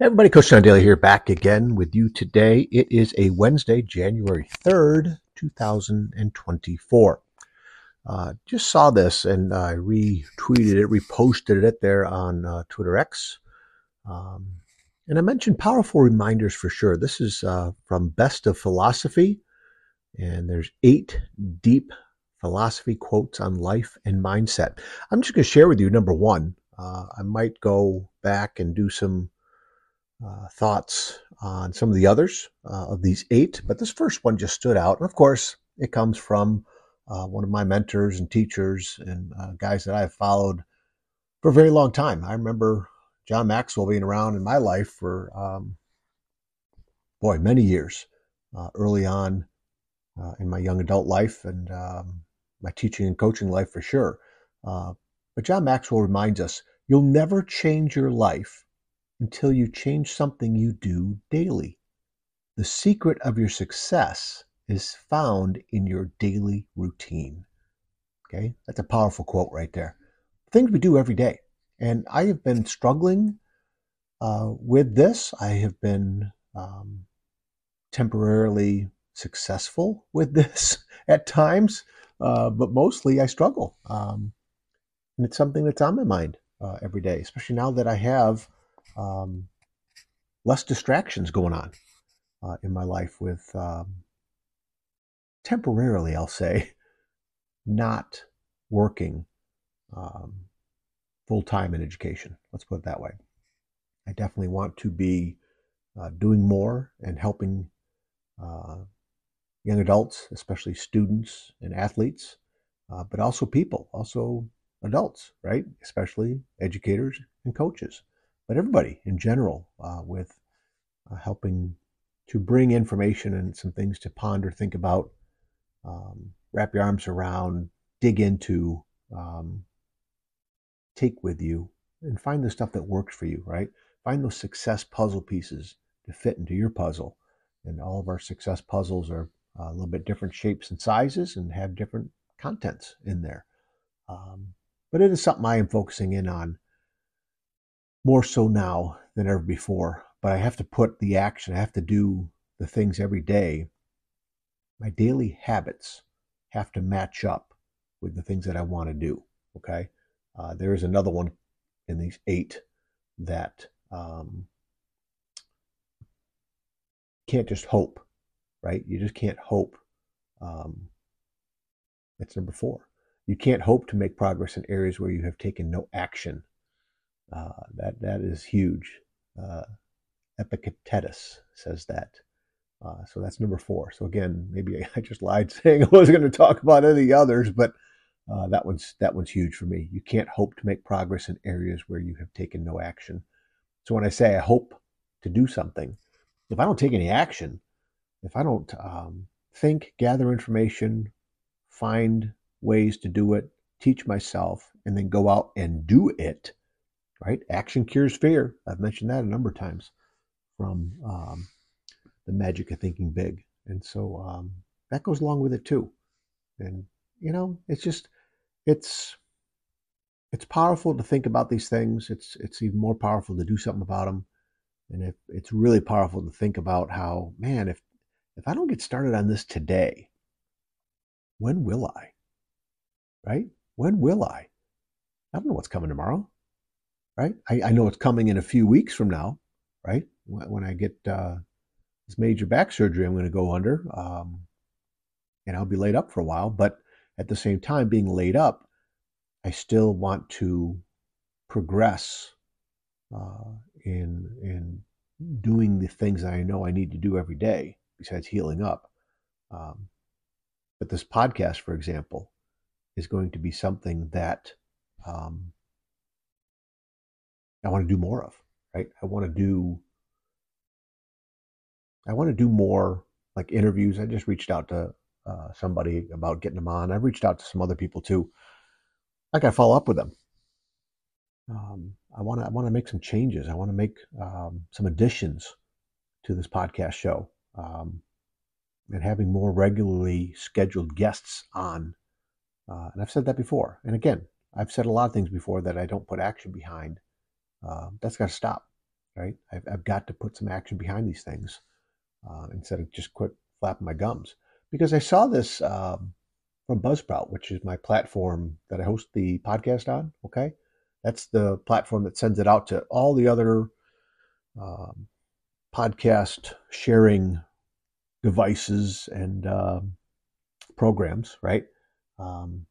Everybody, Coach John Daly here, back again with you today. It is a Wednesday, January 3rd, 2024. Uh, just saw this and I retweeted it, reposted it there on uh, Twitter X. Um, and I mentioned powerful reminders for sure. This is uh, from Best of Philosophy, and there's eight deep philosophy quotes on life and mindset. I'm just going to share with you number one. Uh, I might go back and do some uh, thoughts on some of the others uh, of these eight, but this first one just stood out. And of course, it comes from uh, one of my mentors and teachers and uh, guys that I've followed for a very long time. I remember John Maxwell being around in my life for, um, boy, many years uh, early on uh, in my young adult life and um, my teaching and coaching life for sure. but John Maxwell reminds us you'll never change your life until you change something you do daily. The secret of your success is found in your daily routine. Okay, that's a powerful quote right there. Things we do every day. And I have been struggling uh, with this. I have been um, temporarily successful with this at times, uh, but mostly I struggle. Um, and it's something that's on my mind uh, every day, especially now that I have um, less distractions going on uh, in my life with um, temporarily, I'll say, not working um, full time in education. Let's put it that way. I definitely want to be uh, doing more and helping uh, young adults, especially students and athletes, uh, but also people, also adults, right? Especially educators and coaches but everybody in general uh, with uh, helping to bring information and some things to ponder, think about, um, wrap your arms around, dig into, um, take with you, and find the stuff that works for you, right? Find those success puzzle pieces to fit into your puzzle. And all of our success puzzles are uh, a little bit different shapes and sizes and have different contents in there. Um, but it is something I am focusing in on more so now than ever before. But I have to put the action, I have to do the things every day. My daily habits have to match up with the things that I want to do. Okay. Uh, there is another one in these eight that um, can't just hope, right? You just can't hope. Um, that's number four. You can't hope to make progress in areas where you have taken no action uh, that that is huge. Uh, Epictetus says that. Uh, so that's number four. So again, maybe I just lied saying I wasn't going to talk about any others, but uh, that one's that one's huge for me. You can't hope to make progress in areas where you have taken no action. So when I say I hope to do something, if I don't take any action, if I don't um, think, gather information, find ways to do it, teach myself, and then go out and do it, right? Action cures fear. I've mentioned that a number of times from um, the magic of thinking big. And so um, that goes along with it too. And, you know, it's just, it's, it's powerful to think about these things. It's, it's even more powerful to do something about them. And if, it's really powerful to think about how, man, if, if I don't get started on this today, when will I? Right? When will I? I don't know what's coming tomorrow right? I, I, know it's coming in a few weeks from now, right? When, I get uh, this major back surgery, I'm going to go under, um, and I'll be laid up for a while. But at the same time, being laid up, I still want to progress uh, in in doing the things that I know I need to do every day besides healing up. Um, but this podcast, for example, is going to be something that um, I want to do more of, right? I want to do I want to do more like interviews. I just reached out to uh, somebody about getting them on. I've reached out to some other people too. I got to follow up with them. Um, I want to I want to make some changes. I want to make um, some additions to this podcast show, um, and having more regularly scheduled guests on. Uh, and I've said that before. And again, I've said a lot of things before that I don't put action behind. Uh, that's got to stop. right? I've, I've got to put some action behind these things uh, instead of just quit flapping my gums. Because I saw this um, from Buzzsprout, which is my platform that I host the podcast on. Okay. That's the platform that sends it out to all the other um, podcast sharing devices and uh, programs, right? Um,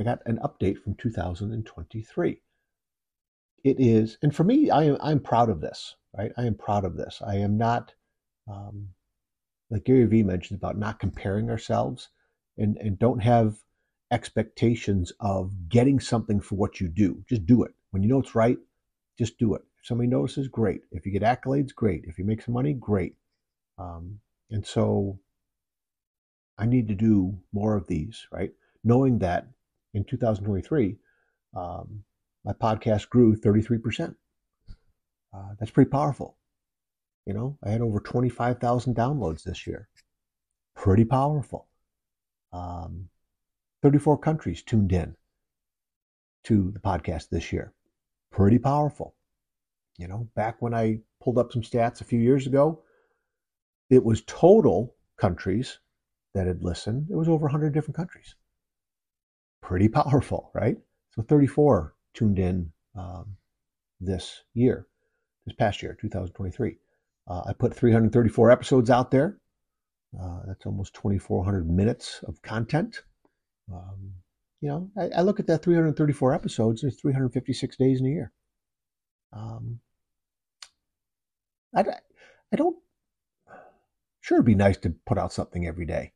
I got an update from 2023. It is, and for me, I am I'm proud of this, right? I am proud of this. I am not, um, like Gary Vee mentioned about not comparing ourselves, and and don't have expectations of getting something for what you do. Just do it when you know it's right. Just do it. If somebody notices, great. If you get accolades, great. If you make some money, great. Um, and so I need to do more of these, right? Knowing that in 2023, um, my podcast grew 33%. Uh, that's pretty powerful. You know, I had over 25,000 downloads this year. Pretty powerful. Um, 34 countries tuned in to the podcast this year. Pretty powerful. You know, back when I pulled up some stats a few years ago, it was total countries that had listened. It was over 100 different countries. Pretty powerful, right? So 34 tuned in um, this year, this past year, 2023. Uh, I put 334 episodes out there. Uh, that's almost 2,400 minutes of content. Um, you know, I, I, look at that 334 episodes. There's 356 days in a year. Um, I, I don't. Sure, it'd be nice to put out something every day,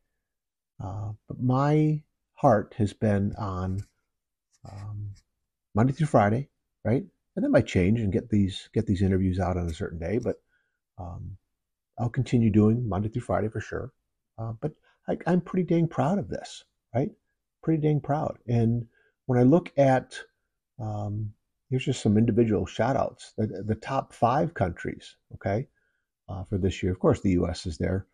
uh, but my heart has been on um, Monday through Friday, right? And that might change and get these get these interviews out on a certain day, but um, I'll continue doing Monday through Friday for sure. Uh, but I, I'm pretty dang proud of this, right? Pretty dang proud. And when I look at um, here's just some individual shout outs. The, the top five countries, okay, uh, for this year. Of course, the U.S. is there,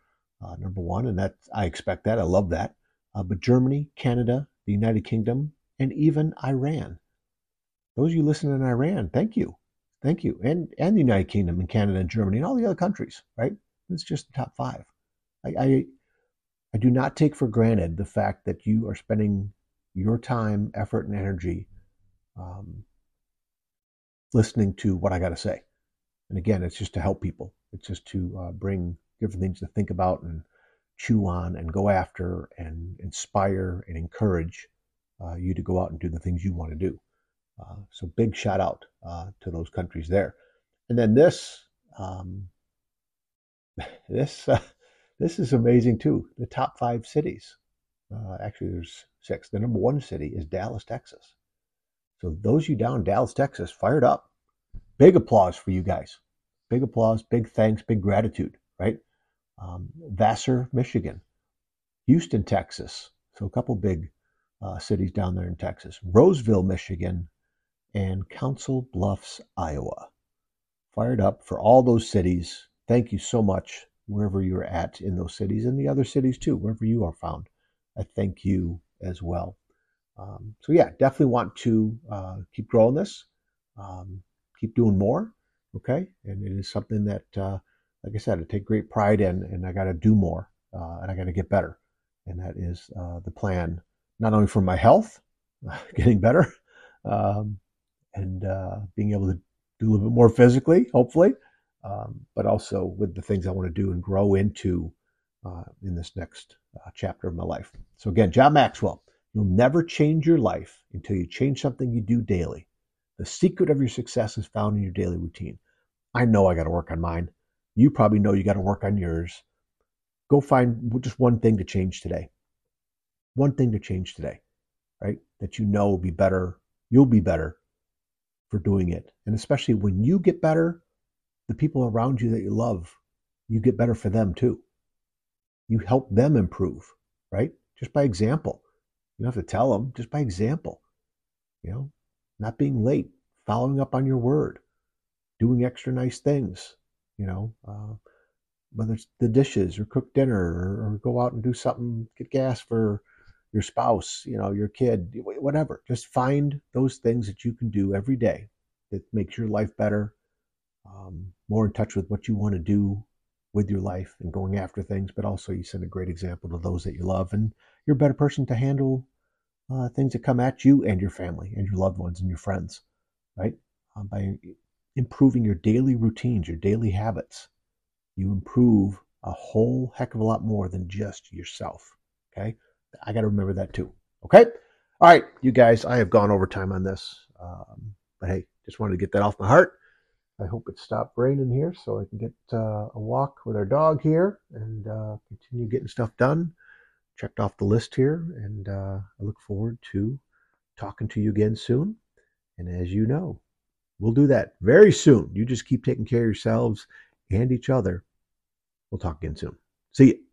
uh, number one, and that I expect that. I love that. Uh, but Germany, Canada, the United Kingdom, and even Iran. Those of you listening in Iran, thank you, thank you, and and the United Kingdom, and Canada, and Germany, and all the other countries. Right? It's just the top five. I, I I do not take for granted the fact that you are spending your time, effort, and energy um, listening to what I got to say. And again, it's just to help people. It's just to uh, bring different things to think about and chew on and go after and inspire and encourage uh, you to go out and do the things you want to do. Uh, so big shout out uh, to those countries there. And then this, um, this, uh, this is amazing too. The top five cities. Uh, actually, there's six. The number one city is Dallas, Texas. So those you down Dallas, Texas, fired up. Big applause for you guys. Big applause, big thanks, big gratitude, right? Um, Vassar, Michigan, Houston, Texas. So a couple big uh, cities down there in Texas. Roseville, Michigan, and Council Bluffs, Iowa. Fired up for all those cities. Thank you so much, wherever you're at in those cities and the other cities too, wherever you are found. I thank you as well. Um, so yeah, definitely want to uh, keep growing this, um, keep doing more. Okay, and it is something that, uh, like I said, I take great pride in, and I got to do more, uh, and I got to get better, and that is uh, the plan. Not only for my health, getting better, um, and uh, being able to do a little bit more physically, hopefully, um, but also with the things I want to do and grow into uh, in this next chapter of my life. So again, John Maxwell. You'll never change your life until you change something you do daily. The secret of your success is found in your daily routine. I know I got to work on mine. You probably know you got to work on yours. Go find just one thing to change today. One thing to change today, right? That you know will be better. You'll be better for doing it. And especially when you get better, the people around you that you love, you get better for them too. You help them improve, right? Just by example. You don't have to tell them, just by example. You know, not being late, following up on your word, doing extra nice things, you know, uh, whether it's the dishes or cook dinner or, or, go out and do something, get gas for your spouse, you know, your kid, whatever. Just find those things that you can do every day that makes your life better um, more in touch with what you want to do with your life and going after things, but also you send a great example to those that you love, and you're a better person to handle uh, things that come at you and your family and your loved ones and your friends, right? Um, by improving your daily routines, your daily habits, you improve a whole heck of a lot more than just yourself. Okay. I got to remember that too. Okay. All right, you guys, I have gone over time on this. Um, but hey, just wanted to get that off my heart. I hope it stopped raining here so I can get uh, a walk with our dog here and uh, continue getting stuff done. Checked off the list here, and uh, I look forward to talking to you again soon. And as you know, we'll do that very soon. You just keep taking care of yourselves and each other. We'll talk again soon. See you.